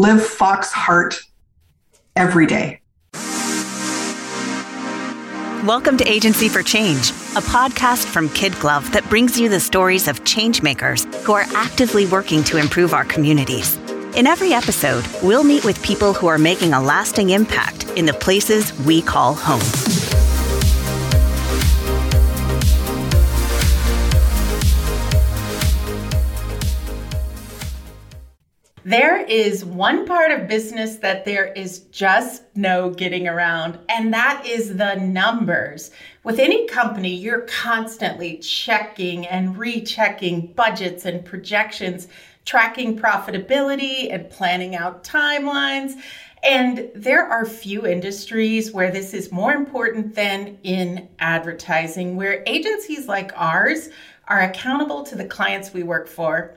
live Fox Heart every day. Welcome to Agency for Change, a podcast from Kid Glove that brings you the stories of changemakers who are actively working to improve our communities. In every episode, we'll meet with people who are making a lasting impact in the places we call home. There is one part of business that there is just no getting around, and that is the numbers. With any company, you're constantly checking and rechecking budgets and projections, tracking profitability and planning out timelines. And there are few industries where this is more important than in advertising, where agencies like ours are accountable to the clients we work for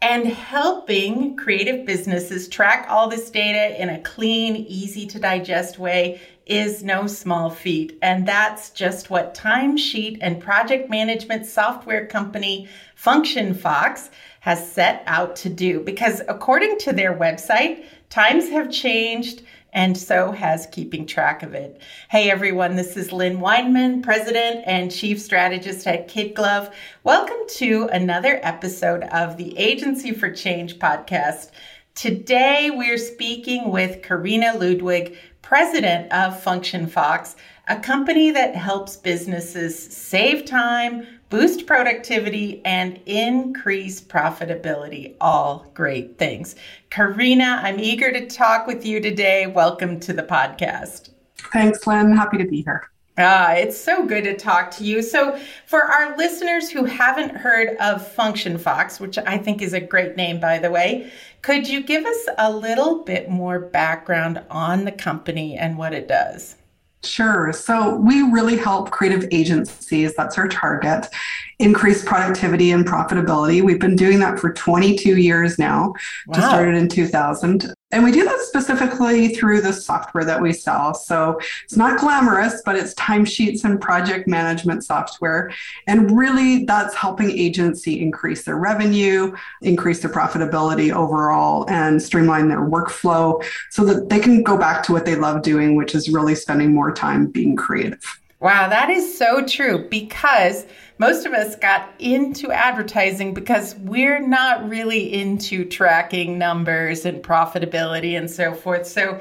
and helping creative businesses track all this data in a clean, easy to digest way is no small feat. And that's just what timesheet and project management software company Function Fox has set out to do. Because according to their website, times have changed and so has keeping track of it. Hey everyone, this is Lynn Weinman, President and Chief Strategist at Kid Glove. Welcome to another episode of the Agency for Change podcast. Today we're speaking with Karina Ludwig, President of Function Fox, a company that helps businesses save time, boost productivity, and increase profitability. All great things. Karina, I'm eager to talk with you today. Welcome to the podcast. Thanks, Lynn. Happy to be here. Ah, it's so good to talk to you. So, for our listeners who haven't heard of Function Fox, which I think is a great name, by the way, could you give us a little bit more background on the company and what it does? Sure. So we really help creative agencies, that's our target, increase productivity and profitability. We've been doing that for 22 years now, wow. just started in 2000. And we do that specifically through the software that we sell. So it's not glamorous, but it's timesheets and project management software. And really, that's helping agency increase their revenue, increase their profitability overall, and streamline their workflow so that they can go back to what they love doing, which is really spending more time being creative. Wow, that is so true because most of us got into advertising because we're not really into tracking numbers and profitability and so forth. So,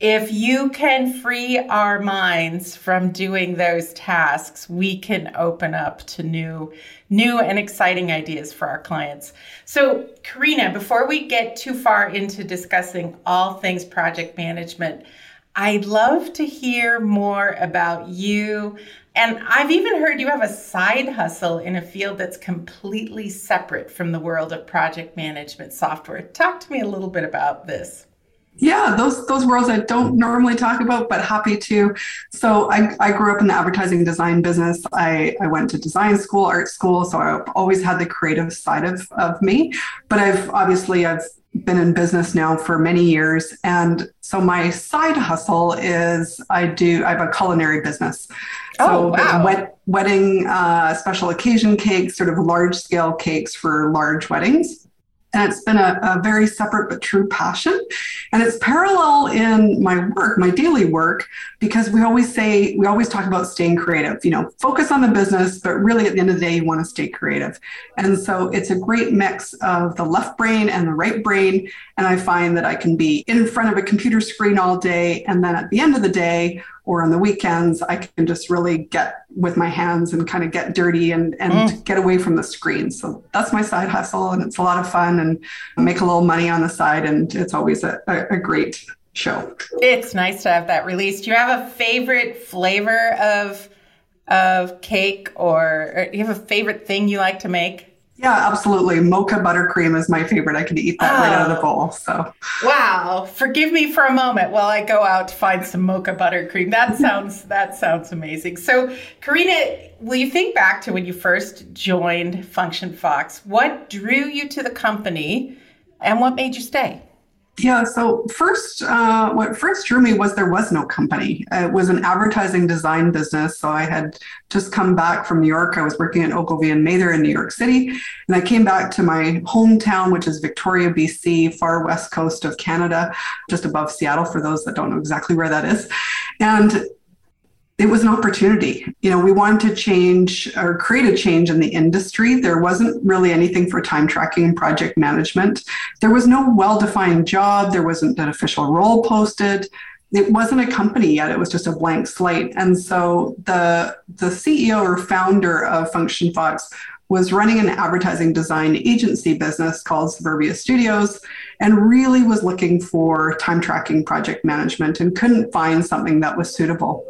if you can free our minds from doing those tasks, we can open up to new new and exciting ideas for our clients. So, Karina, before we get too far into discussing all things project management, I'd love to hear more about you. And I've even heard you have a side hustle in a field that's completely separate from the world of project management software. Talk to me a little bit about this. Yeah, those those worlds I don't normally talk about, but happy to. So I, I grew up in the advertising design business. I, I went to design school, art school, so I've always had the creative side of, of me. But I've obviously I've been in business now for many years. And so my side hustle is I do, I have a culinary business. Oh, so wow. wet, wedding, uh, special occasion cakes, sort of large scale cakes for large weddings. And it's been a, a, very separate but true passion. And it's parallel in my work, my daily work, because we always say, we always talk about staying creative, you know, focus on the business, but really at the end of the day, you want to stay creative. And so it's a great mix of the left brain and the right brain. And I find that I can be in front of a computer screen all day. And then at the end of the day, or on the weekends, I can just really get with my hands and kind of get dirty and, and mm. get away from the screen. So that's my side hustle, and it's a lot of fun and I make a little money on the side, and it's always a, a, a great show. It's nice to have that release. Do you have a favorite flavor of of cake, or, or do you have a favorite thing you like to make? Yeah, absolutely. Mocha buttercream is my favorite. I can eat that oh. right out of the oh. bowl. So Wow. Forgive me for a moment while I go out to find some mocha buttercream. That sounds that sounds amazing. So Karina, will you think back to when you first joined Function Fox? What drew you to the company and what made you stay? Yeah, so first, uh, what first drew me was there was no company. It was an advertising design business. So I had just come back from New York. I was working at Ogilvy and Mather in New York City. And I came back to my hometown, which is Victoria, BC, far west coast of Canada, just above Seattle, for those that don't know exactly where that is. And it was an opportunity. You know, we wanted to change or create a change in the industry. There wasn't really anything for time tracking and project management. There was no well defined job, there wasn't an official role posted. It wasn't a company yet, it was just a blank slate. And so the, the CEO or founder of Function Fox was running an advertising design agency business called Suburbia Studios and really was looking for time tracking project management and couldn't find something that was suitable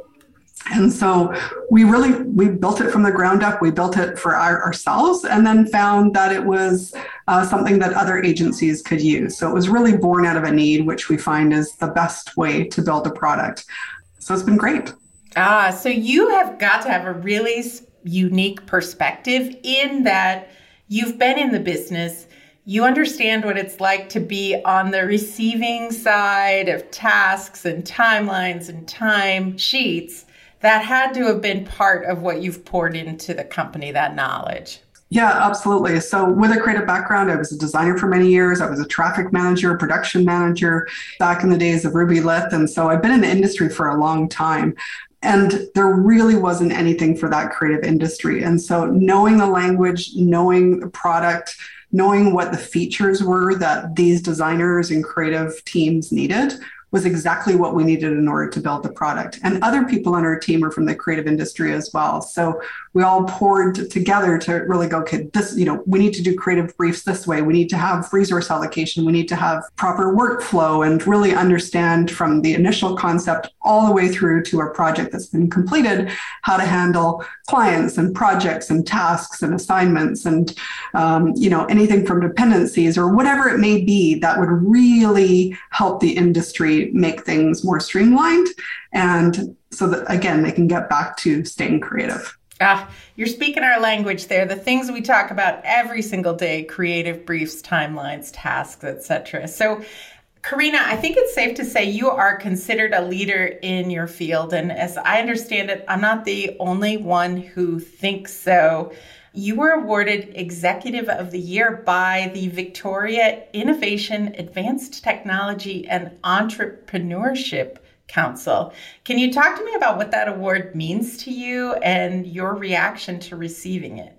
and so we really we built it from the ground up. We built it for our, ourselves and then found that it was uh, something that other agencies could use. So it was really born out of a need which we find is the best way to build a product. So it's been great. Ah so you have got to have a really unique perspective in that you've been in the business. You understand what it's like to be on the receiving side of tasks and timelines and time sheets that had to have been part of what you've poured into the company, that knowledge. Yeah, absolutely. So, with a creative background, I was a designer for many years. I was a traffic manager, production manager back in the days of Rubylith. And so, I've been in the industry for a long time. And there really wasn't anything for that creative industry. And so, knowing the language, knowing the product, knowing what the features were that these designers and creative teams needed was exactly what we needed in order to build the product. And other people on our team are from the creative industry as well. So we all poured together to really go, okay, this, you know, we need to do creative briefs this way. We need to have resource allocation. We need to have proper workflow and really understand from the initial concept all the way through to a project that's been completed how to handle clients and projects and tasks and assignments and, um, you know, anything from dependencies or whatever it may be that would really help the industry make things more streamlined. And so that, again, they can get back to staying creative. Ah, you're speaking our language there. The things we talk about every single day, creative briefs, timelines, tasks, etc. So, Karina, I think it's safe to say you are considered a leader in your field. And as I understand it, I'm not the only one who thinks so. You were awarded Executive of the Year by the Victoria Innovation, Advanced Technology, and Entrepreneurship Council. Can you talk to me about what that award means to you and your reaction to receiving it?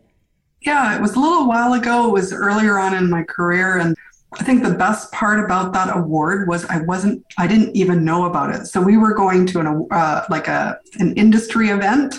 Yeah, it was a little while ago. It was earlier on in my career. And I think the best part about that award was I wasn't, I didn't even know about it. So we were going to an, uh, like a, an industry event.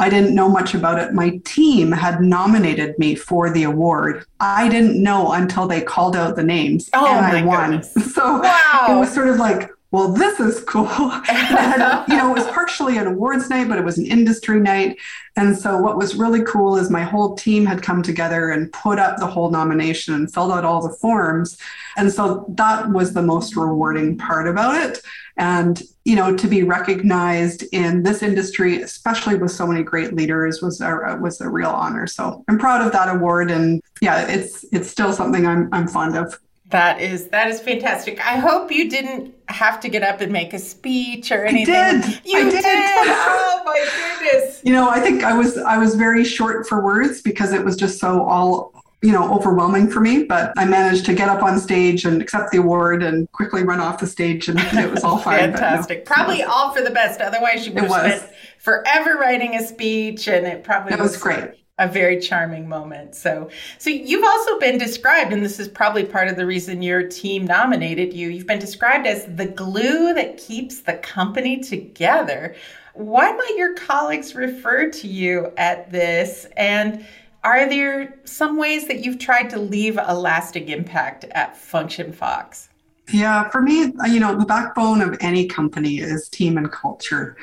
I didn't know much about it. My team had nominated me for the award. I didn't know until they called out the names oh, and I won. Goodness. So wow. it was sort of like, well, this is cool. had, you know, it was partially an awards night, but it was an industry night. And so, what was really cool is my whole team had come together and put up the whole nomination and filled out all the forms. And so, that was the most rewarding part about it. And, you know, to be recognized in this industry, especially with so many great leaders, was a, was a real honor. So, I'm proud of that award. And yeah, it's, it's still something I'm, I'm fond of. That is that is fantastic. I hope you didn't have to get up and make a speech or anything. I did. You I did. oh my goodness. You know, I think I was I was very short for words because it was just so all you know overwhelming for me. But I managed to get up on stage and accept the award and quickly run off the stage, and it was all fine. Fantastic. No, probably all for the best. Otherwise, you would have spent forever writing a speech, and it probably it was, was great a very charming moment. So, so you've also been described, and this is probably part of the reason your team nominated you. You've been described as the glue that keeps the company together. Why might your colleagues refer to you at this? And are there some ways that you've tried to leave a lasting impact at Function Fox? Yeah, for me, you know, the backbone of any company is team and culture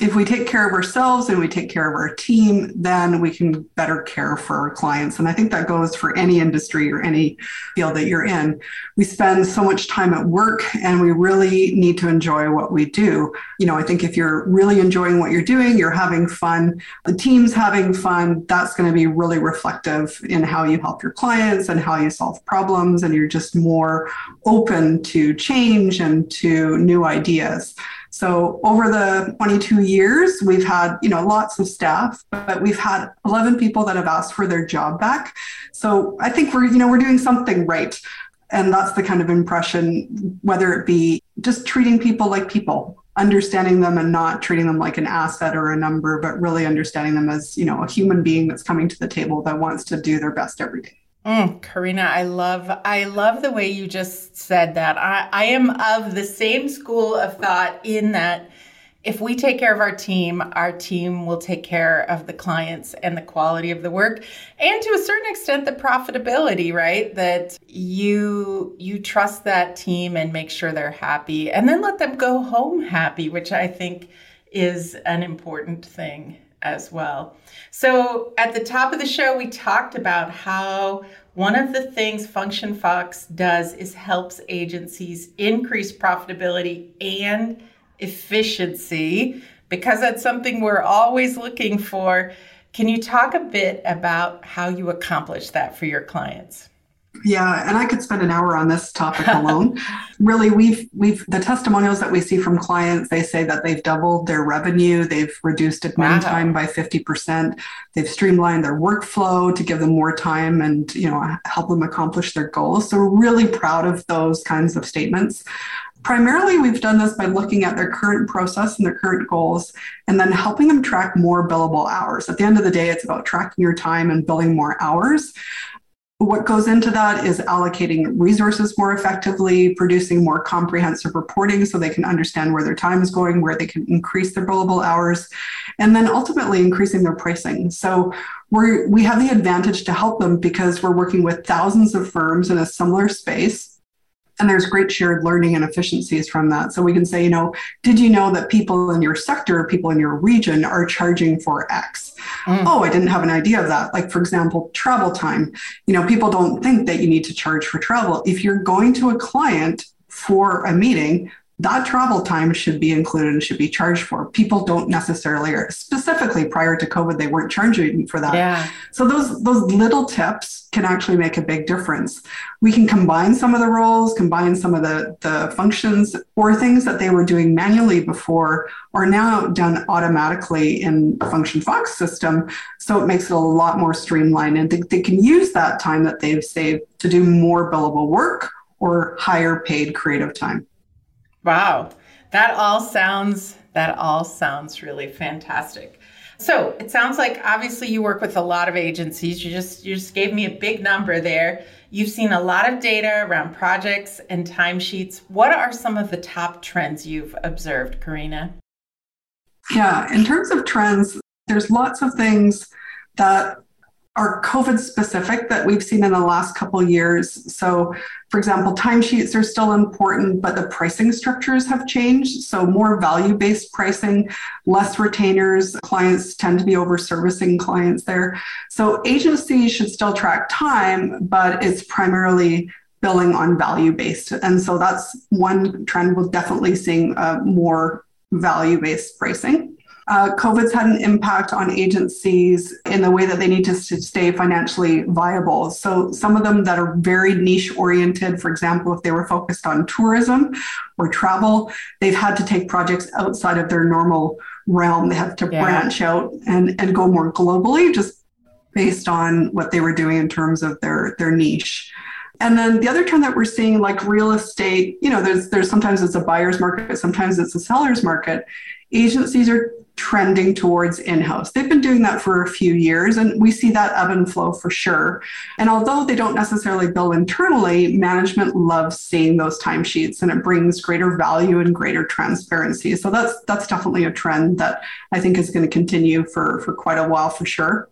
if we take care of ourselves and we take care of our team, then we can better care for our clients. And I think that goes for any industry or any field that you're in. We spend so much time at work and we really need to enjoy what we do. You know, I think if you're really enjoying what you're doing, you're having fun, the team's having fun, that's going to be really reflective in how you help your clients and how you solve problems. And you're just more open to change and to new ideas. So over the 22 years, we've had, you know, lots of staff, but we've had 11 people that have asked for their job back. So I think we're, you know, we're doing something right. And that's the kind of impression, whether it be just treating people like people, understanding them and not treating them like an asset or a number, but really understanding them as, you know, a human being that's coming to the table that wants to do their best every day. Mm, Karina, I love I love the way you just said that. I, I am of the same school of thought in that if we take care of our team, our team will take care of the clients and the quality of the work and to a certain extent the profitability, right? That you you trust that team and make sure they're happy and then let them go home happy, which I think is an important thing as well. So, at the top of the show, we talked about how one of the things Function Fox does is helps agencies increase profitability and efficiency because that's something we're always looking for. Can you talk a bit about how you accomplish that for your clients? Yeah, and I could spend an hour on this topic alone. really, we've we've the testimonials that we see from clients, they say that they've doubled their revenue, they've reduced admin wow. time by 50%, they've streamlined their workflow to give them more time and, you know, help them accomplish their goals. So we're really proud of those kinds of statements. Primarily, we've done this by looking at their current process and their current goals and then helping them track more billable hours. At the end of the day, it's about tracking your time and billing more hours. What goes into that is allocating resources more effectively, producing more comprehensive reporting so they can understand where their time is going, where they can increase their billable hours, and then ultimately increasing their pricing. So we we have the advantage to help them because we're working with thousands of firms in a similar space and there's great shared learning and efficiencies from that. So we can say, you know, did you know that people in your sector, people in your region are charging for X? Mm. Oh, I didn't have an idea of that. Like, for example, travel time. You know, people don't think that you need to charge for travel. If you're going to a client for a meeting, that travel time should be included and should be charged for. People don't necessarily, or specifically prior to COVID, they weren't charging for that. Yeah. So those those little tips can actually make a big difference. We can combine some of the roles, combine some of the, the functions, or things that they were doing manually before are now done automatically in Function Fox system. So it makes it a lot more streamlined and they, they can use that time that they've saved to do more billable work or higher paid creative time. Wow. That all sounds that all sounds really fantastic. So, it sounds like obviously you work with a lot of agencies. You just you just gave me a big number there. You've seen a lot of data around projects and timesheets. What are some of the top trends you've observed, Karina? Yeah, in terms of trends, there's lots of things that are COVID specific that we've seen in the last couple years. So, for example, timesheets are still important, but the pricing structures have changed. So, more value based pricing, less retainers. Clients tend to be over servicing clients there. So, agencies should still track time, but it's primarily billing on value based. And so, that's one trend we're definitely seeing uh, more value based pricing. Uh, COVID's had an impact on agencies in the way that they need to stay financially viable. So, some of them that are very niche oriented, for example, if they were focused on tourism or travel, they've had to take projects outside of their normal realm. They have to yeah. branch out and, and go more globally just based on what they were doing in terms of their, their niche. And then the other trend that we're seeing, like real estate, you know, there's there's sometimes it's a buyer's market, sometimes it's a seller's market. Agencies are trending towards in-house. They've been doing that for a few years and we see that ebb and flow for sure. And although they don't necessarily bill internally, management loves seeing those timesheets and it brings greater value and greater transparency. So that's that's definitely a trend that I think is going to continue for, for quite a while for sure.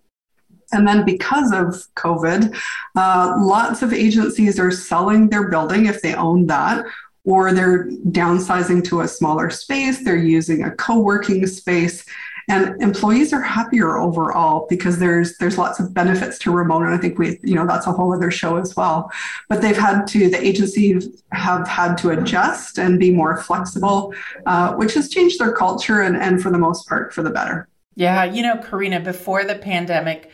And then because of COVID, uh, lots of agencies are selling their building if they own that or they're downsizing to a smaller space, they're using a co working space. And employees are happier overall because there's there's lots of benefits to remote, and I think we you know that's a whole other show as well. But they've had to the agencies have had to adjust and be more flexible, uh, which has changed their culture and and for the most part for the better. Yeah, you know, Karina, before the pandemic,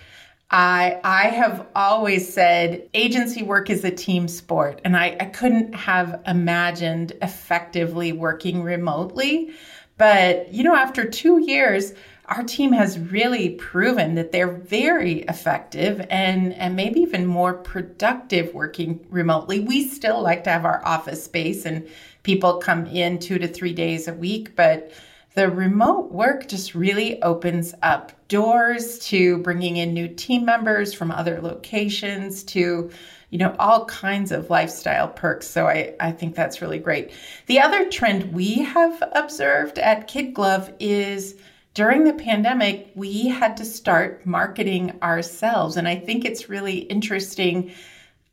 I I have always said agency work is a team sport, and I, I couldn't have imagined effectively working remotely. But you know, after two years, our team has really proven that they're very effective and, and maybe even more productive working remotely. We still like to have our office space and people come in two to three days a week, but the remote work just really opens up doors to bringing in new team members from other locations to you know all kinds of lifestyle perks. So i, I think that's really great. The other trend we have observed at kid glove is during the pandemic we had to start marketing ourselves. And i think it's really interesting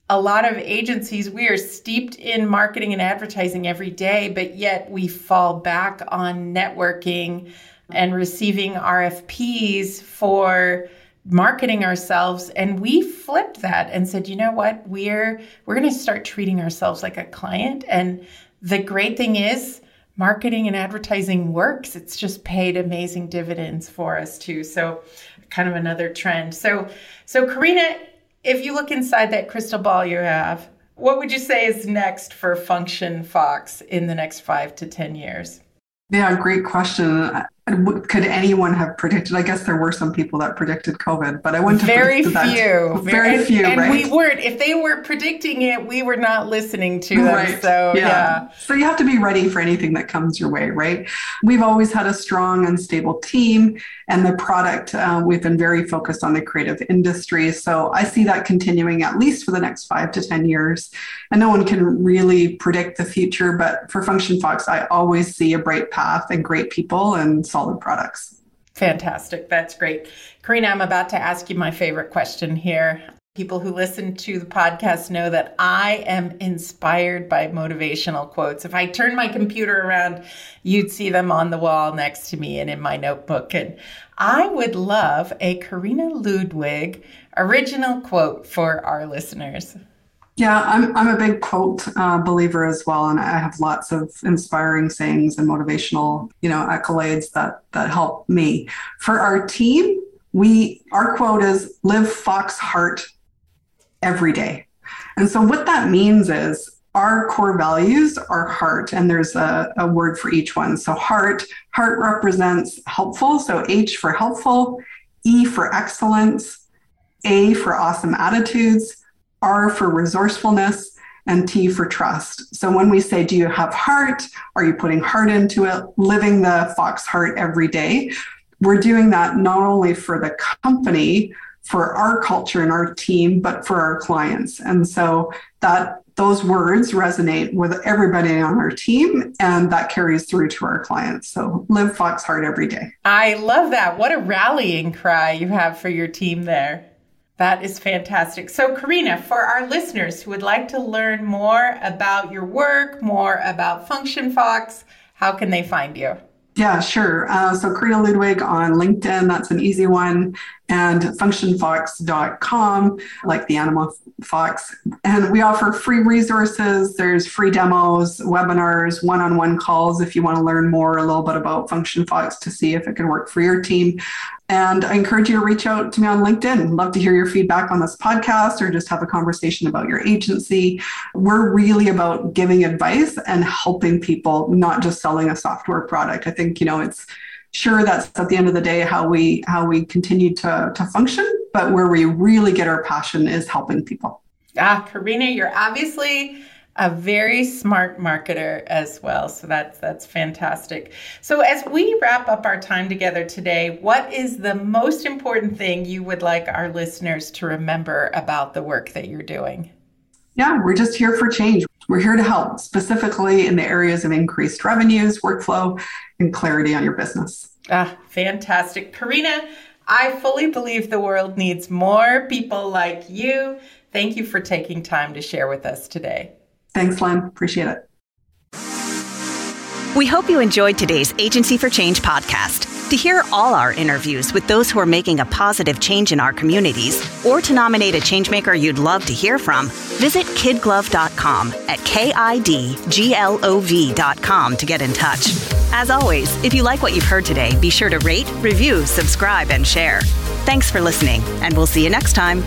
a lot of agencies, we are steeped in marketing and advertising every day, but yet we fall back on networking and receiving RFPs for marketing ourselves. And we flipped that and said you know what? We're we're going to start treating ourselves like a client. And the great thing is marketing and advertising works. It's just paid amazing dividends for us too. So kind of another trend. So so karina if you look inside that crystal ball you have, what would you say is next for Function Fox in the next five to 10 years? Yeah, great question could anyone have predicted? I guess there were some people that predicted COVID, but I wouldn't have very few, very, very few, and right? we weren't. If they were predicting it, we were not listening to them. Right. So yeah. yeah. So you have to be ready for anything that comes your way, right? We've always had a strong and stable team, and the product. Uh, we've been very focused on the creative industry, so I see that continuing at least for the next five to ten years. And no one can really predict the future, but for Function Fox, I always see a bright path and great people and solid products. Fantastic. That's great. Karina, I'm about to ask you my favorite question here. People who listen to the podcast know that I am inspired by motivational quotes. If I turn my computer around, you'd see them on the wall next to me and in my notebook. And I would love a Karina Ludwig original quote for our listeners. Yeah, I'm, I'm a big quote uh, believer as well, and I have lots of inspiring sayings and motivational, you know, accolades that that help me. For our team, we our quote is "Live Fox Heart every day," and so what that means is our core values are heart, and there's a, a word for each one. So heart, heart represents helpful, so H for helpful, E for excellence, A for awesome attitudes R for resourcefulness, and T for trust. So when we say, Do you have heart? Are you putting heart into it? Living the Fox heart every day. We're doing that not only for the company, for our culture and our team, but for our clients. And so that those words resonate with everybody on our team and that carries through to our clients. So live Fox Heart every day. I love that. What a rallying cry you have for your team there. That is fantastic. So, Karina, for our listeners who would like to learn more about your work, more about Function Fox, how can they find you? Yeah, sure. Uh, so Karina Ludwig on LinkedIn, that's an easy one and functionfox.com, like the animal fox. And we offer free resources. There's free demos, webinars, one on one calls if you want to learn more a little bit about Function Fox to see if it can work for your team. And I encourage you to reach out to me on LinkedIn. Love to hear your feedback on this podcast or just have a conversation about your agency. We're really about giving advice and helping people, not just selling a software product. I think, you know, it's sure that's at the end of the day how we how we continue to to function but where we really get our passion is helping people. Ah karina you're obviously a very smart marketer as well so that's that's fantastic. So as we wrap up our time together today what is the most important thing you would like our listeners to remember about the work that you're doing yeah we're just here for change we're here to help, specifically in the areas of increased revenues, workflow, and clarity on your business. Ah, fantastic. Karina, I fully believe the world needs more people like you. Thank you for taking time to share with us today. Thanks, Len. Appreciate it. We hope you enjoyed today's Agency for Change podcast. To hear all our interviews with those who are making a positive change in our communities, or to nominate a changemaker you'd love to hear from, visit kidglove.com at K-I-D-G-L-O-V.com to get in touch. As always, if you like what you've heard today, be sure to rate, review, subscribe, and share. Thanks for listening, and we'll see you next time.